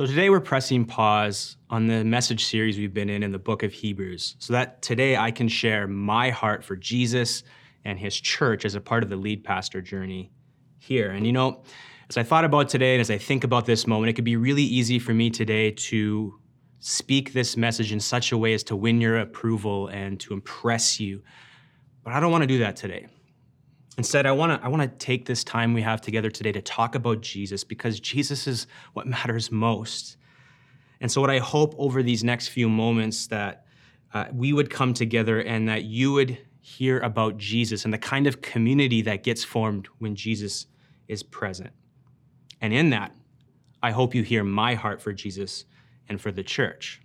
So today we're pressing pause on the message series we've been in in the book of Hebrews so that today I can share my heart for Jesus and his church as a part of the lead pastor journey here. And you know, as I thought about today and as I think about this moment, it could be really easy for me today to speak this message in such a way as to win your approval and to impress you. But I don't want to do that today. Instead, I want to I want to take this time we have together today to talk about Jesus because Jesus is what matters most. And so what I hope over these next few moments that uh, we would come together and that you would hear about Jesus and the kind of community that gets formed when Jesus is present. And in that, I hope you hear my heart for Jesus and for the church.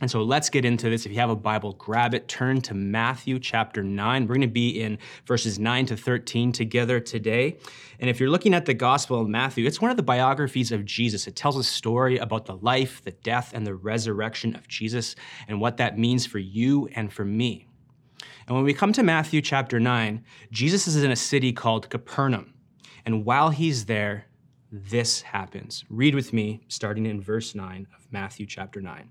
And so let's get into this. If you have a Bible, grab it, turn to Matthew chapter 9. We're going to be in verses 9 to 13 together today. And if you're looking at the Gospel of Matthew, it's one of the biographies of Jesus. It tells a story about the life, the death, and the resurrection of Jesus and what that means for you and for me. And when we come to Matthew chapter 9, Jesus is in a city called Capernaum. And while he's there, this happens. Read with me, starting in verse 9 of Matthew chapter 9.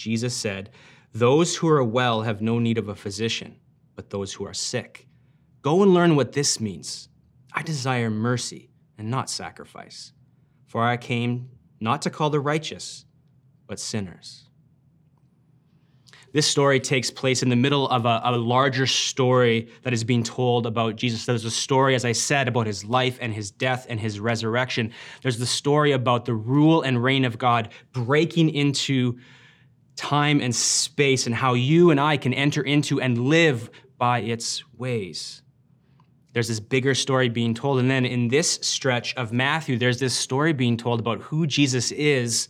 Jesus said, Those who are well have no need of a physician, but those who are sick. Go and learn what this means. I desire mercy and not sacrifice, for I came not to call the righteous, but sinners. This story takes place in the middle of a, a, larger story that is being told about Jesus. There's a story, as I said, about his life and his death and his resurrection. There's the story about the rule and reign of God breaking into time and space and how you and I can enter into and live by its ways. There's this bigger story being told. And then in this stretch of Matthew, there's this story being told about who Jesus is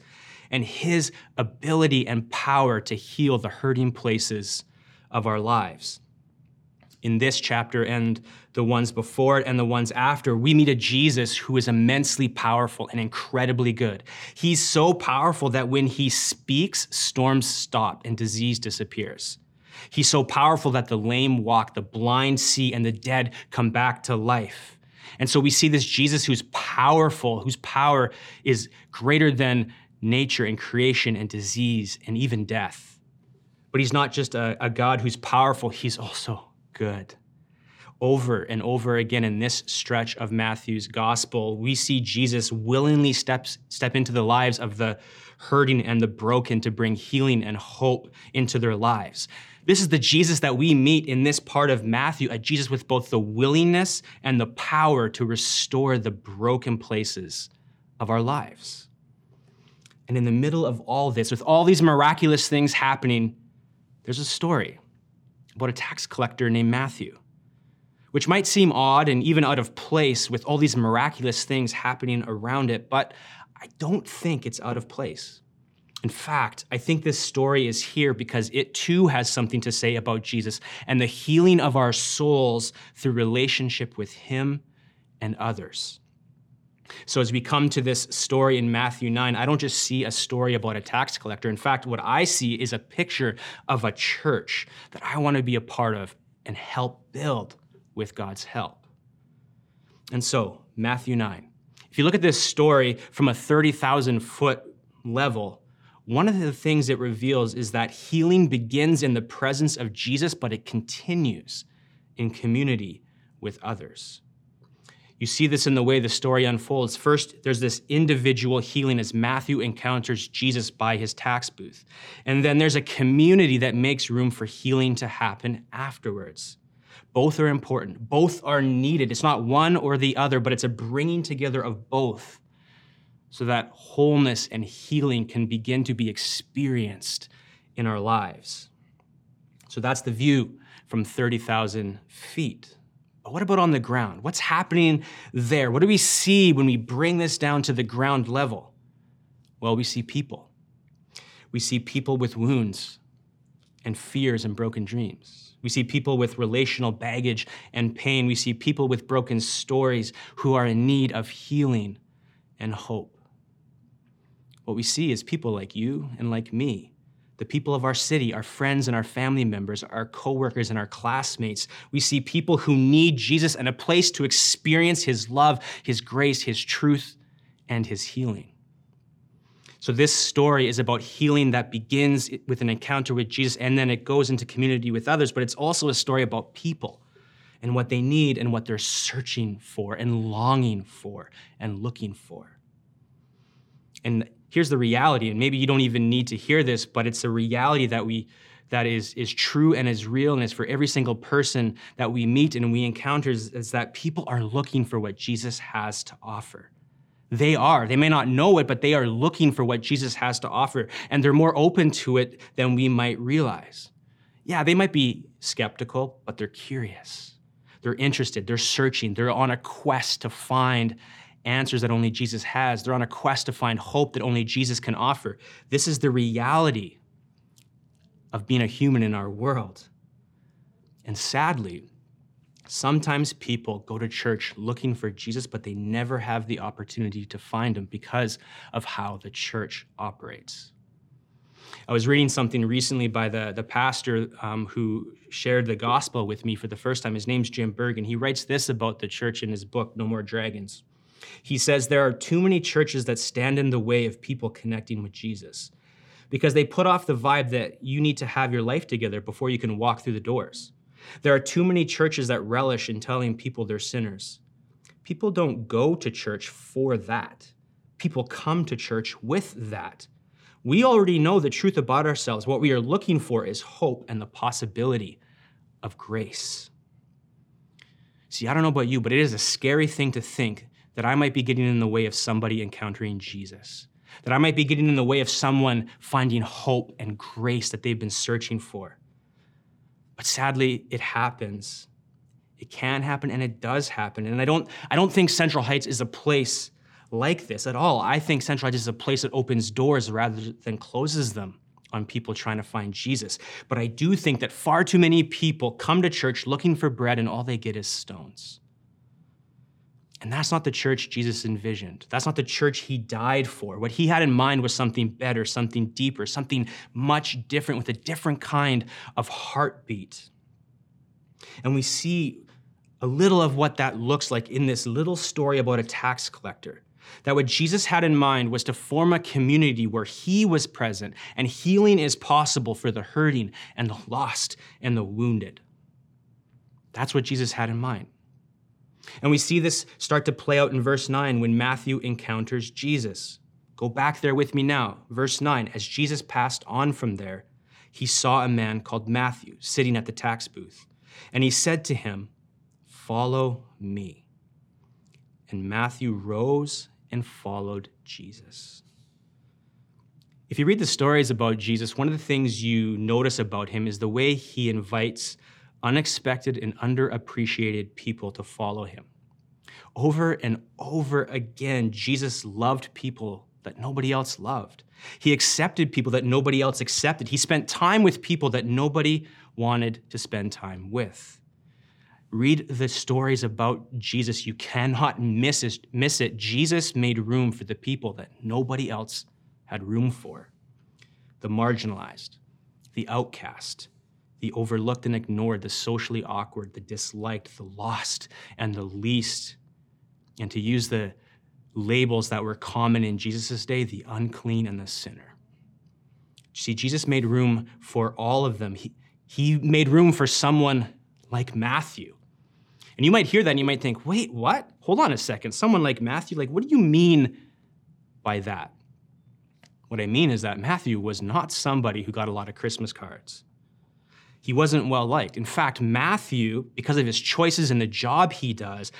and his ability and power to heal the hurting places of our lives. In this chapter and the ones before it and the ones after, we meet a Jesus who is immensely powerful and incredibly good. He's so powerful that when he speaks, storms stop and disease disappears. He's so powerful that the lame walk, the blind see, and the dead come back to life. And so we see this Jesus who's powerful, whose power is greater than nature and creation and disease and even death. But he's not just a, a, God who's powerful, he's also good. Over and over again in this stretch of Matthew's gospel, we see Jesus willingly steps, step into the lives of the hurting and the broken to bring healing and hope into their lives. This is the Jesus that we meet in this part of Matthew, a Jesus with both the willingness and the power to restore the broken places of our lives. And in the middle of all this, with all these miraculous things happening, there's a story about a tax collector named Matthew, which might seem odd and even out of place with all these miraculous things happening around it, but I don't think it's out of place. In fact, I think this story is here because it too has something to say about Jesus and the healing of our souls through relationship with Him and others. So, as we come to this story in Matthew 9, I don't just see a story about a tax collector. In fact, what I see is a picture of a church that I want to be a part of and help build with God's help. And so, Matthew 9. If you look at this story from a 30,000 foot level, one of the things it reveals is that healing begins in the presence of Jesus, but it continues in community with others. You see this in the way the story unfolds. First, there's this individual healing as Matthew encounters Jesus by his tax booth. And then there's a community that makes room for healing to happen afterwards. Both are important, both are needed. It's not one or the other, but it's a bringing together of both so that wholeness and healing can begin to be experienced in our lives. So that's the view from 30,000 feet. But what about on the ground? What's happening there? What do we see when we bring this down to the ground level? Well, we see people. We see people with wounds and fears and broken dreams. We see people with relational baggage and pain. We see people with broken stories who are in need of healing and hope. What we see is people like you and like me, the people of our city, our friends and our family members, our coworkers and our classmates. We see people who need Jesus and a place to experience his love, his grace, his truth, and his healing. So, this story is about healing that begins with an encounter with Jesus and then it goes into community with others, but it's also a story about people and what they need and what they're searching for and longing for and looking for. And here's the reality, and maybe you don't even need to hear this, but it's a reality that we that is, is true and is real and is for every single person that we meet and we encounter is, is that people are looking for what Jesus has to offer. They are. They may not know it, but they are looking for what Jesus has to offer, and they're more open to it than we might realize. Yeah, they might be skeptical, but they're curious. They're interested. They're searching. They're on a quest to find answers that only Jesus has. They're on a quest to find hope that only Jesus can offer. This is the reality of being a human in our world. And sadly, Sometimes people go to church looking for Jesus, but they never have the opportunity to find him because of how the church operates. I was reading something recently by the, the pastor um, who shared the gospel with me for the first time. His name's Jim Burgen. He writes this about the church in his book, No More Dragons. He says, There are too many churches that stand in the way of people connecting with Jesus because they put off the vibe that you need to have your life together before you can walk through the doors. There are too many churches that relish in telling people they're sinners. People don't go to church for that. People come to church with that. We already know the truth about ourselves. What we are looking for is hope and the possibility of grace. See, I don't know about you, but it is a scary thing to think that I might be getting in the way of somebody encountering Jesus, that I might be getting in the way of someone finding hope and grace that they've been searching for. But sadly, it happens. It can happen and it does happen. And I don't, I don't think Central Heights is a place like this at all. I think Central Heights is a place that opens doors rather than closes them on people trying to find Jesus. But I do think that far too many people come to church looking for bread and all they get is stones. And that's not the church Jesus envisioned. That's not the church he died for. What he had in mind was something better, something deeper, something much different with a different kind of heartbeat. And we see a little of what that looks like in this little story about a tax collector. That what Jesus had in mind was to form a community where he was present and healing is possible for the hurting and the lost and the wounded. That's what Jesus had in mind. And we see this start to play out in verse 9 when Matthew encounters Jesus. Go back there with me now. Verse 9 As Jesus passed on from there, he saw a man called Matthew sitting at the tax booth. And he said to him, Follow me. And Matthew rose and followed Jesus. If you read the stories about Jesus, one of the things you notice about him is the way he invites unexpected and underappreciated people to follow him. Over and over again, Jesus loved people that nobody else loved. He accepted people that nobody else accepted. He spent time with people that nobody wanted to spend time with. Read the stories about Jesus. You cannot miss it. Miss it. Jesus made room for the people that nobody else had room for the marginalized, the outcast, the overlooked and ignored, the socially awkward, the disliked, the lost, and the least. And to use the labels that were common in Jesus' day, the unclean and the sinner. See, Jesus made room for all of them. He, he made room for someone like Matthew. And you might hear that and you might think, wait, what? Hold on a second. Someone like Matthew? Like, what do you mean by that? What I mean is that Matthew was not somebody who got a lot of Christmas cards he wasn't well liked. In fact, Matthew, because of his choices and the job he does,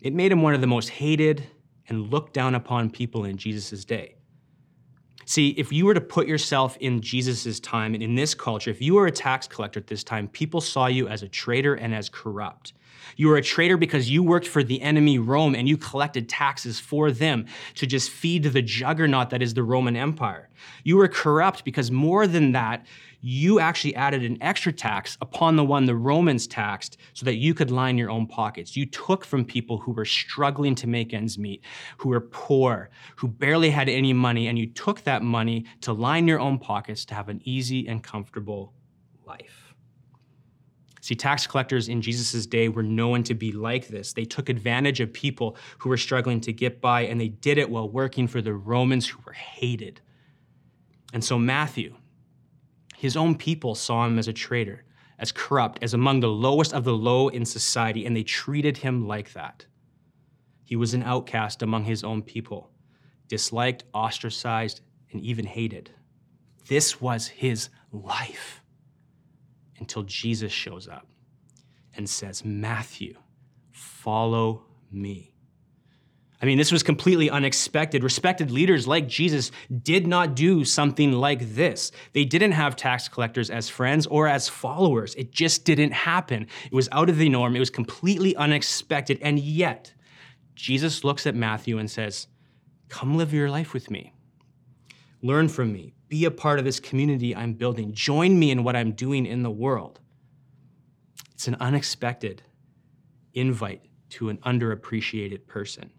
it made him one of the most hated and looked down upon people in Jesus' day. See, if you were to put yourself in Jesus' time and in this culture, if you were a tax collector at this time, people saw you as a traitor and as corrupt. You were a traitor because you worked for the enemy Rome and you collected taxes for them to just feed the juggernaut that is the Roman Empire. You were corrupt because more than that, you actually added an extra tax upon the one the Romans taxed so that you could line your own pockets. You took from people who were struggling to make ends meet, who were poor, who barely had any money, and you took that money to line your own pockets to have an easy and comfortable life. See, tax collectors in Jesus' day were known to be like this. They took advantage of people who were struggling to get by, and they did it while working for the Romans who were hated. And so, Matthew, his own people saw him as a traitor, as corrupt, as among the lowest of the low in society, and they treated him like that. He was an outcast among his own people, disliked, ostracized, and even hated. This was his life until Jesus shows up and says, Matthew, follow me. I mean, this was completely unexpected. Respected leaders like Jesus did not do something like this. They didn't have tax collectors as friends or as followers. It just didn't happen. It was out of the norm, it was completely unexpected. And yet, Jesus looks at Matthew and says, Come live your life with me. Learn from me. Be a part of this community I'm building. Join me in what I'm doing in the world. It's an unexpected invite to an underappreciated person.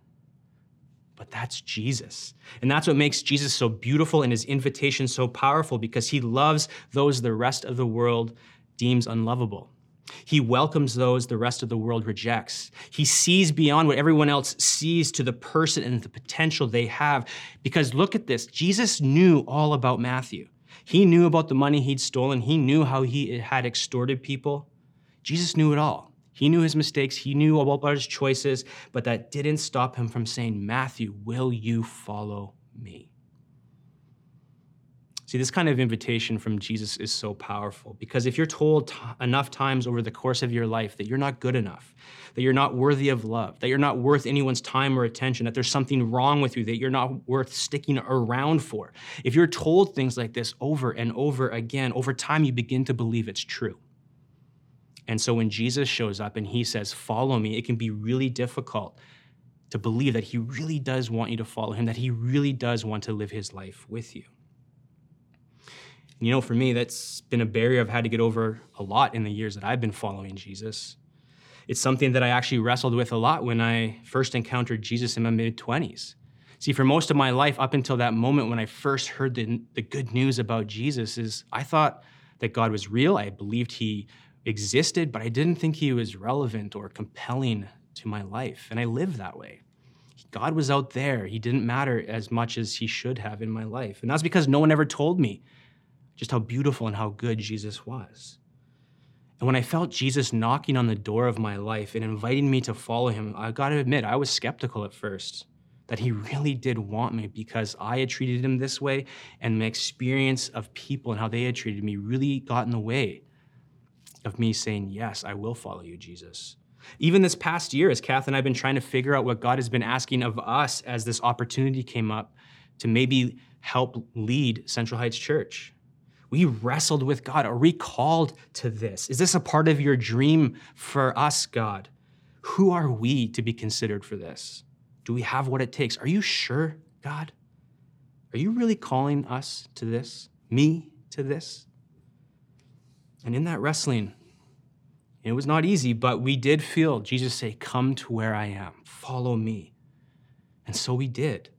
But that's Jesus. And that's what makes Jesus so beautiful and his invitation so powerful because he loves those the rest of the world deems unlovable. He welcomes those the rest of the world rejects. He sees beyond what everyone else sees to the person and the potential they have. Because look at this Jesus knew all about Matthew. He knew about the money he'd stolen, he knew how he had extorted people. Jesus knew it all. He knew his mistakes, he knew about his choices, but that didn't stop him from saying, Matthew, will you follow me? See, this kind of invitation from Jesus is so powerful because if you're told t- enough times over the course of your life that you're not good enough, that you're not worthy of love, that you're not worth anyone's time or attention, that there's something wrong with you, that you're not worth sticking around for, if you're told things like this over and over again, over time you begin to believe it's true. And so when Jesus shows up and he says, Follow me, it can be really difficult to believe that he really does want you to follow him, that he really does want to live his life with you. You know, for me, that's been a barrier I've had to get over a lot in the years that I've been following Jesus. It's something that I actually wrestled with a lot when I first encountered Jesus in my mid 20s. See, for most of my life, up until that moment when I first heard the, the good news about Jesus, is I thought that God was real. I believed he existed, but I didn't think he was relevant or compelling to my life. And I lived that way. God was out there. He didn't matter as much as he should have in my life. And that's because no one ever told me just how beautiful and how good Jesus was. And when I felt Jesus knocking on the door of my life and inviting me to follow him, I got to admit, I was skeptical at first that he really did want me because I had treated him this way and my experience of people and how they had treated me really got in the way of me saying, Yes, I will follow you, Jesus. Even this past year, as Kath and I have been trying to figure out what God has been asking of us as this opportunity came up to maybe help lead Central Heights Church. We wrestled with God. Are we called to this? Is this a part of your dream for us, God? Who are we to be considered for this? Do we have what it takes? Are you sure, God? Are you really calling us to this? Me to this? And in that wrestling, it was not easy, but we did feel Jesus say, Come to where I am, follow me. And so we did.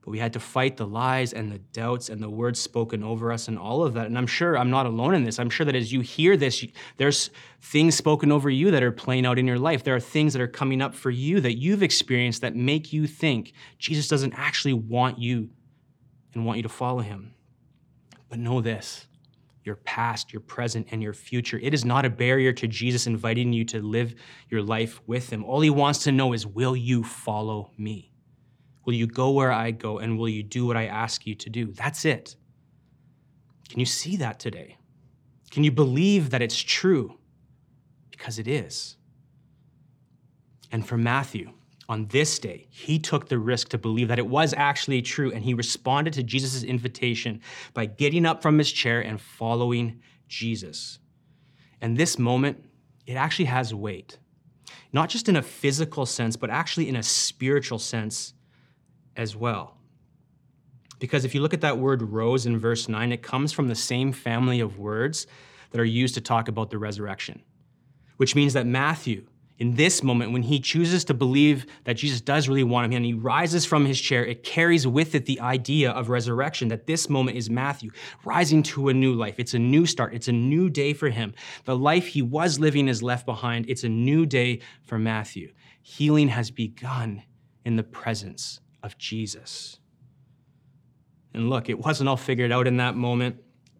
But we had to fight the lies and the doubts and the words spoken over us and all of that. And I'm sure I'm not alone in this. I'm sure that as you hear this, there's things spoken over you that are playing out in your life. There are things that are coming up for you that you've experienced that make you think Jesus doesn't actually want you and want you to follow him. But know this your past, your present, and your future. It is not a barrier to Jesus inviting you to live your life with Him. All He wants to know is will you follow me? Will you go where I go and will you do what I ask you to do? That's it. Can you see that today? Can you believe that it's true? Because it is. And for Matthew, on this day, he took the risk to believe that it was actually true, and he responded to Jesus' invitation by getting up from his chair and following Jesus. And this moment, it actually has weight. not just in a physical sense, but actually in a spiritual sense as well. Because if you look at that word rose in verse 9, it comes from the same family of words that are used to talk about the resurrection, which means that Matthew, in this moment, when he chooses to believe that Jesus does really want him and he rises from his chair, it carries with it the idea of resurrection, that this moment is Matthew rising to a new life. It's a new start, it's a new day for him. The life he was living is left behind. It's a new day for Matthew. Healing has begun in the presence of Jesus. And look, it wasn't all figured out in that moment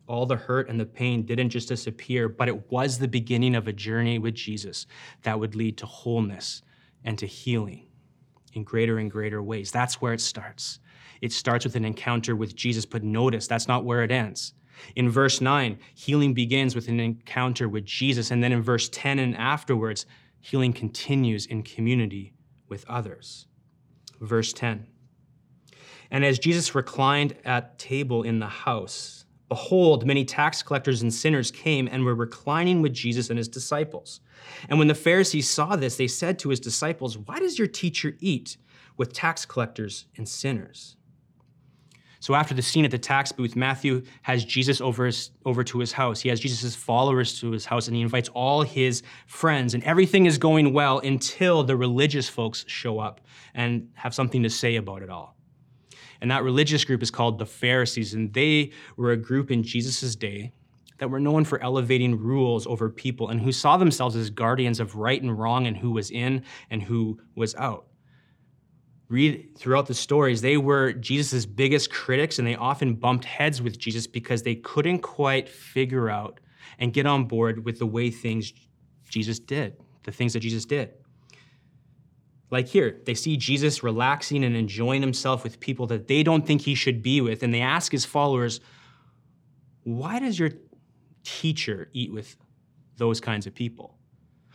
all the hurt and the pain didn't just disappear, but it was the beginning of a journey with Jesus that would lead to wholeness and to healing in greater and greater ways. That's where it starts. It starts with an encounter with Jesus, but notice that's not where it ends. In verse 9, healing begins with an encounter with Jesus, and then in verse 10 and afterwards, healing continues in community with others. Verse 10. And as Jesus reclined at table in the house, Behold, many tax collectors and sinners came and were reclining with Jesus and his disciples. And when the Pharisees saw this, they said to his disciples, Why does your teacher eat with tax collectors and sinners? So after the scene at the tax booth, Matthew has Jesus over, his, over to his house. He has Jesus' followers to his house, and he invites all his friends. And everything is going well until the religious folks show up and have something to say about it all. And that religious group is called the Pharisees. And they were a group in Jesus' day that were known for elevating rules over people and who saw themselves as guardians of right and wrong and who was in and who was out. Read throughout the stories, they were Jesus' biggest critics and they often bumped heads with Jesus because they couldn't quite figure out and get on board with the way things Jesus did, the things that Jesus did. Like here, they see Jesus relaxing and enjoying himself with people that they don't think he should be with, and they ask his followers, Why does your teacher eat with those kinds of people?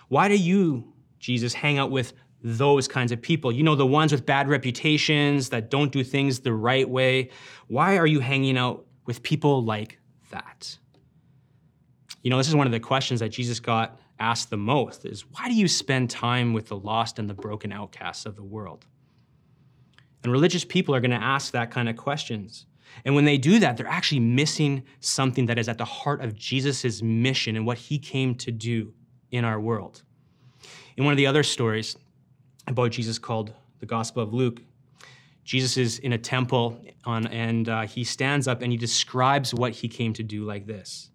Why do you, Jesus, hang out with those kinds of people? You know, the ones with bad reputations that don't do things the right way. Why are you hanging out with people like that? You know, this is one of the questions that Jesus got asked the most is why do you spend time with the lost and the broken outcasts of the world? And religious people are going to ask that kind of questions. And when they do that, they're actually missing something that is at the heart of Jesus' mission and what he came to do in our world. In one of the other stories about Jesus called the Gospel of Luke, Jesus is in a temple on, and uh, he stands up and he describes what he came to do like this.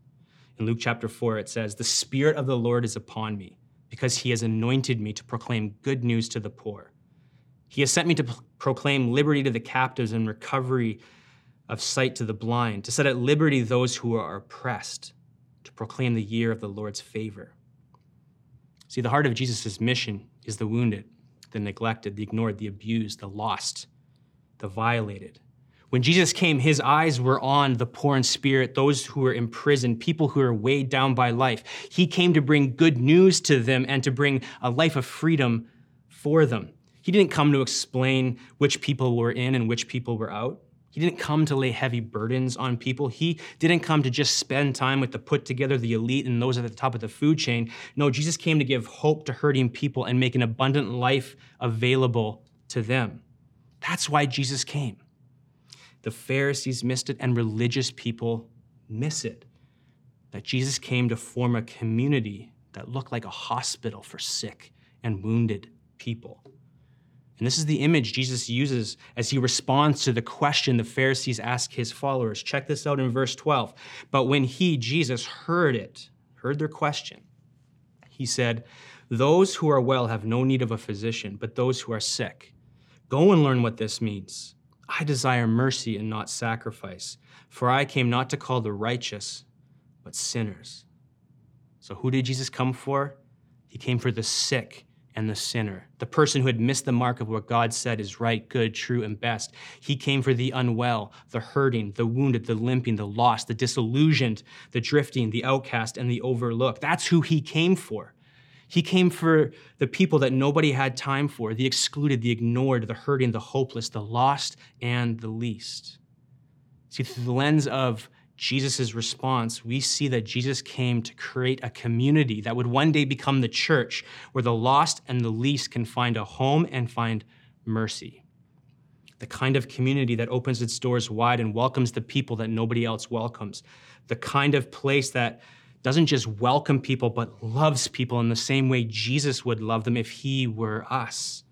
In Luke chapter 4, it says, The Spirit of the Lord is upon me, because he has anointed me to proclaim good news to the poor. He has sent me to proclaim liberty to the captives and recovery of sight to the blind, to set at liberty those who are oppressed, to proclaim the year of the Lord's favor. See, the heart of Jesus' mission is the wounded, the neglected, the ignored, the abused, the lost, the violated. When Jesus came, his eyes were on the poor in spirit, those who were imprisoned, people who are weighed down by life. He came to bring good news to them and to bring a life of freedom for them. He didn't come to explain which people were in and which people were out. He didn't come to lay heavy burdens on people. He didn't come to just spend time with the put together, the elite, and those at the top of the food chain. No, Jesus came to give hope to hurting people and make an abundant life available to them. That's why Jesus came. The Pharisees missed it, and religious people miss it. That Jesus came to form a community that looked like a hospital for sick and wounded people. And this is the image Jesus uses as he responds to the question the Pharisees ask his followers. Check this out in verse 12. But when he, Jesus, heard it, heard their question, he said, Those who are well have no need of a physician, but those who are sick. Go and learn what this means. I desire mercy and not sacrifice, for I came not to call the righteous, but sinners. So, who did Jesus come for? He came for the sick and the sinner, the person who had missed the mark of what God said is right, good, true, and best. He came for the unwell, the hurting, the wounded, the limping, the lost, the disillusioned, the drifting, the outcast, and the overlooked. That's who he came for. He came for the people that nobody had time for the excluded, the ignored, the hurting, the hopeless, the lost, and the least. See, through the lens of Jesus' response, we see that Jesus came to create a community that would one day become the church where the lost and the least can find a home and find mercy. The kind of community that opens its doors wide and welcomes the people that nobody else welcomes. The kind of place that doesn't just welcome people, but loves people in the same way Jesus would love them if he were us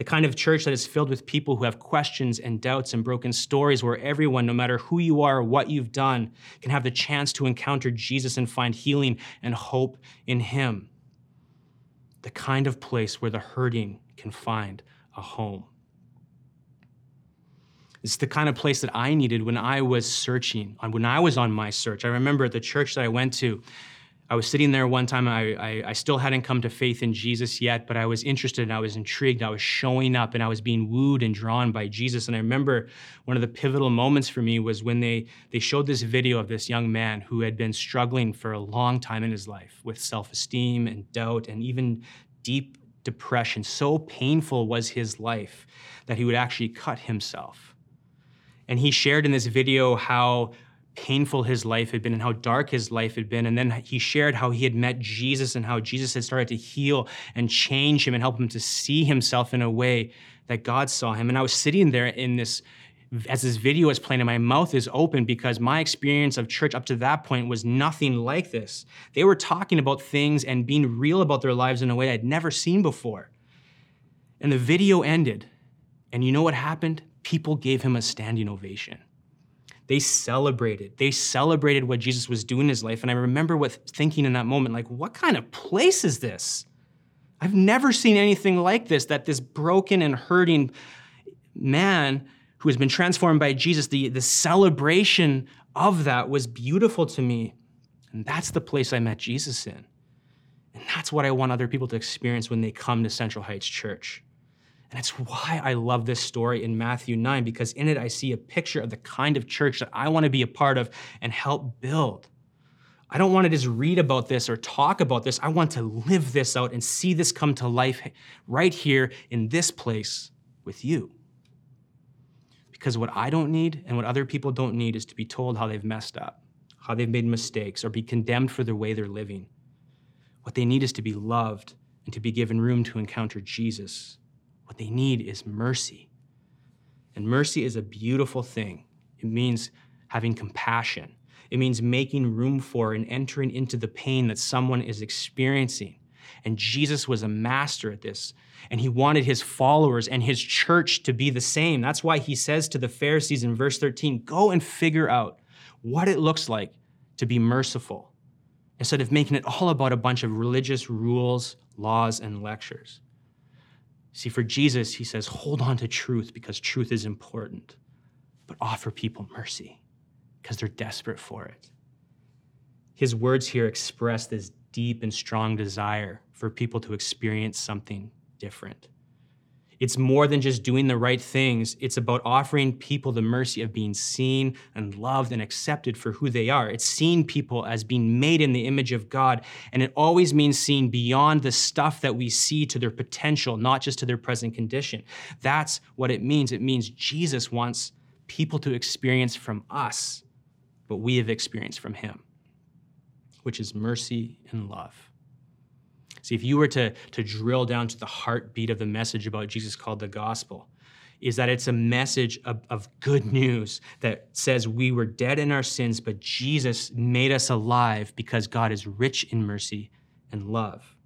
the kind of church that is filled with people who have questions and doubts and broken stories, where everyone, no matter who you are or what you've done, can have the chance to encounter Jesus and find healing and hope in Him. The kind of place where the hurting can find a home. It's the kind of place that I needed when I was searching, when I was on my search. I remember the church that I went to, I was sitting there one time. I, I, I, still hadn't come to faith in Jesus yet, but I was interested and I was intrigued. I was showing up and I was being wooed and drawn by Jesus. And I remember one of the pivotal moments for me was when they, they showed this video of this young man who had been struggling for a long time in his life with self esteem and doubt and even deep depression. So painful was his life that he would actually cut himself. And he shared in this video how painful his life had been and how dark his life had been. And then he shared how he had met Jesus and how Jesus had started to heal and change him and help him to see himself in a way that God saw him. And I was sitting there in this, as this video is playing, and my mouth is open because my experience of church up to that point was nothing like this. They were talking about things and being real about their lives in a way I'd never seen before. And the video ended. And you know what happened? People gave him a standing ovation they celebrated. They celebrated what Jesus was doing in his life. And I remember what thinking in that moment, like, what kind of place is this? I've never seen anything like this, that this broken and hurting man who has been transformed by Jesus, the, the celebration of that was beautiful to me. And that's the place I met Jesus in. And that's what I want other people to experience when they come to Central Heights Church. And it's why I love this story in Matthew 9, because in it I see a picture of the kind of church that I want to be a part of and help build. I don't want to just read about this or talk about this. I want to live this out and see this come to life right here in this place with you. Because what I don't need and what other people don't need is to be told how they've messed up, how they've made mistakes, or be condemned for the way they're living. What they need is to be loved and to be given room to encounter Jesus what they need is mercy. And mercy is a beautiful thing. It means having compassion. It means making room for and entering into the pain that someone is experiencing. And Jesus was a master at this. And he wanted his followers and his church to be the same. That's why he says to the Pharisees in verse 13 go and figure out what it looks like to be merciful instead of making it all about a bunch of religious rules, laws, and lectures. See, for Jesus, he says, hold on to truth because truth is important, but offer people mercy because they're desperate for it. His words here express this deep and strong desire for people to experience something different. It's more than just doing the right things. It's about offering people the mercy of being seen and loved and accepted for who they are. It's seeing people as being made in the image of God. And it always means seeing beyond the stuff that we see to their potential, not just to their present condition. That's what it means. It means Jesus wants people to experience from us what we have experienced from him, which is mercy and love. See, if you were to, to drill down to the heartbeat of the message about Jesus called the gospel, is that it's a message of, of, good news that says we were dead in our sins, but Jesus made us alive because God is rich in mercy and love.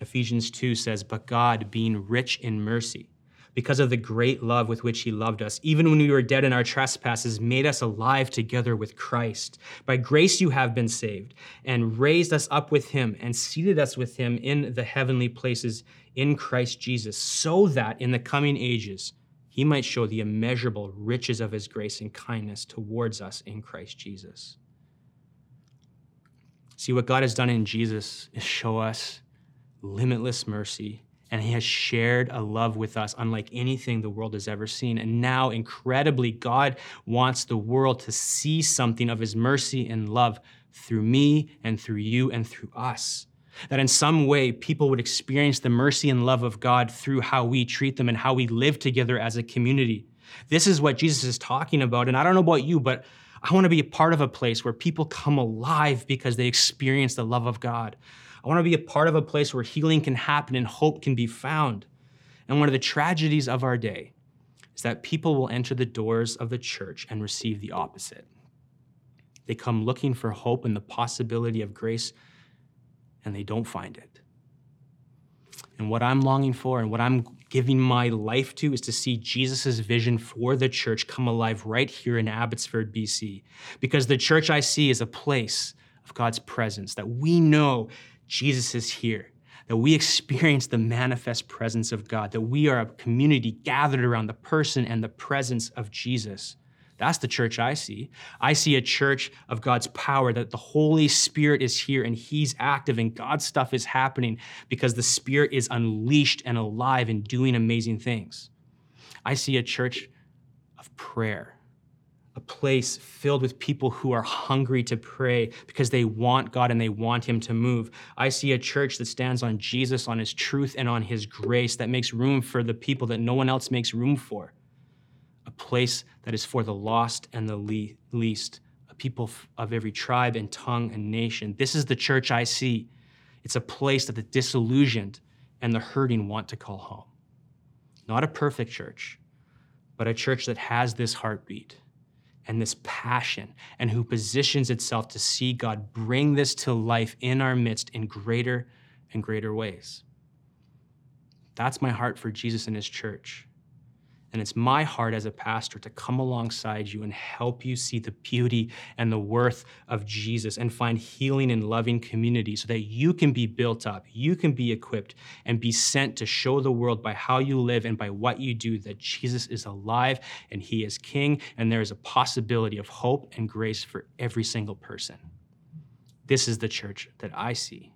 Ephesians 2 says, But God, being rich in mercy, because of the great love with which he loved us, even when we were dead in our trespasses, made us alive together with Christ. By grace you have been saved, and raised us up with him, and seated us with him in the heavenly places in Christ Jesus, so that in the coming ages he might show the immeasurable riches of his grace and kindness towards us in Christ Jesus. See, what God has done in Jesus is show us limitless mercy and he has shared a love with us unlike anything the world has ever seen. And now, incredibly, God wants the world to see something of his mercy and love through me and through you and through us. That in some way, people would experience the mercy and love of God through how we treat them and how we live together as a community. This is what Jesus is talking about. And I don't know about you, but I want to be a part of a place where people come alive because they experience the love of God. I want to be a part of a place where healing can happen and hope can be found. And one of the tragedies of our day is that people will enter the doors of the church and receive the opposite. They come looking for hope and the possibility of grace, and they don't find it. And what I'm longing for and what I'm giving my life to is to see Jesus' vision for the church come alive right here in Abbotsford, BC. Because the church I see is a place of God's presence, that we know Jesus is here, that we experience the manifest presence of God, that we are a community gathered around the person and the presence of Jesus. That's the church I see. I see a church of God's power, that the Holy Spirit is here and He's active and God's stuff is happening because the Spirit is unleashed and alive and doing amazing things. I see a church of prayer, a place filled with people who are hungry to pray because they want God and they want Him to move. I see a church that stands on Jesus, on His truth, and on His grace that makes room for the people that no one else makes room for a place that is for the lost and the le- least, a people of every tribe and tongue and nation. This is the church I see. It's a place that the disillusioned and the hurting want to call home. Not a perfect church, but a church that has this heartbeat and this passion and who positions itself to see God bring this to life in our midst in greater and greater ways. That's my heart for Jesus and his church. And it's my heart as a pastor to come alongside you and help you see the beauty and the worth of Jesus and find healing and loving community so that you can be built up, you can be equipped, and be sent to show the world by how you live and by what you do that Jesus is alive and he is king, and there is a possibility of hope and grace for every single person. This is the church that I see.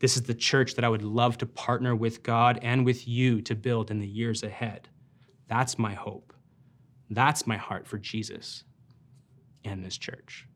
This is the church that I would love to partner with God and with you to build in the years ahead. That's my hope. That's my heart for Jesus and this church.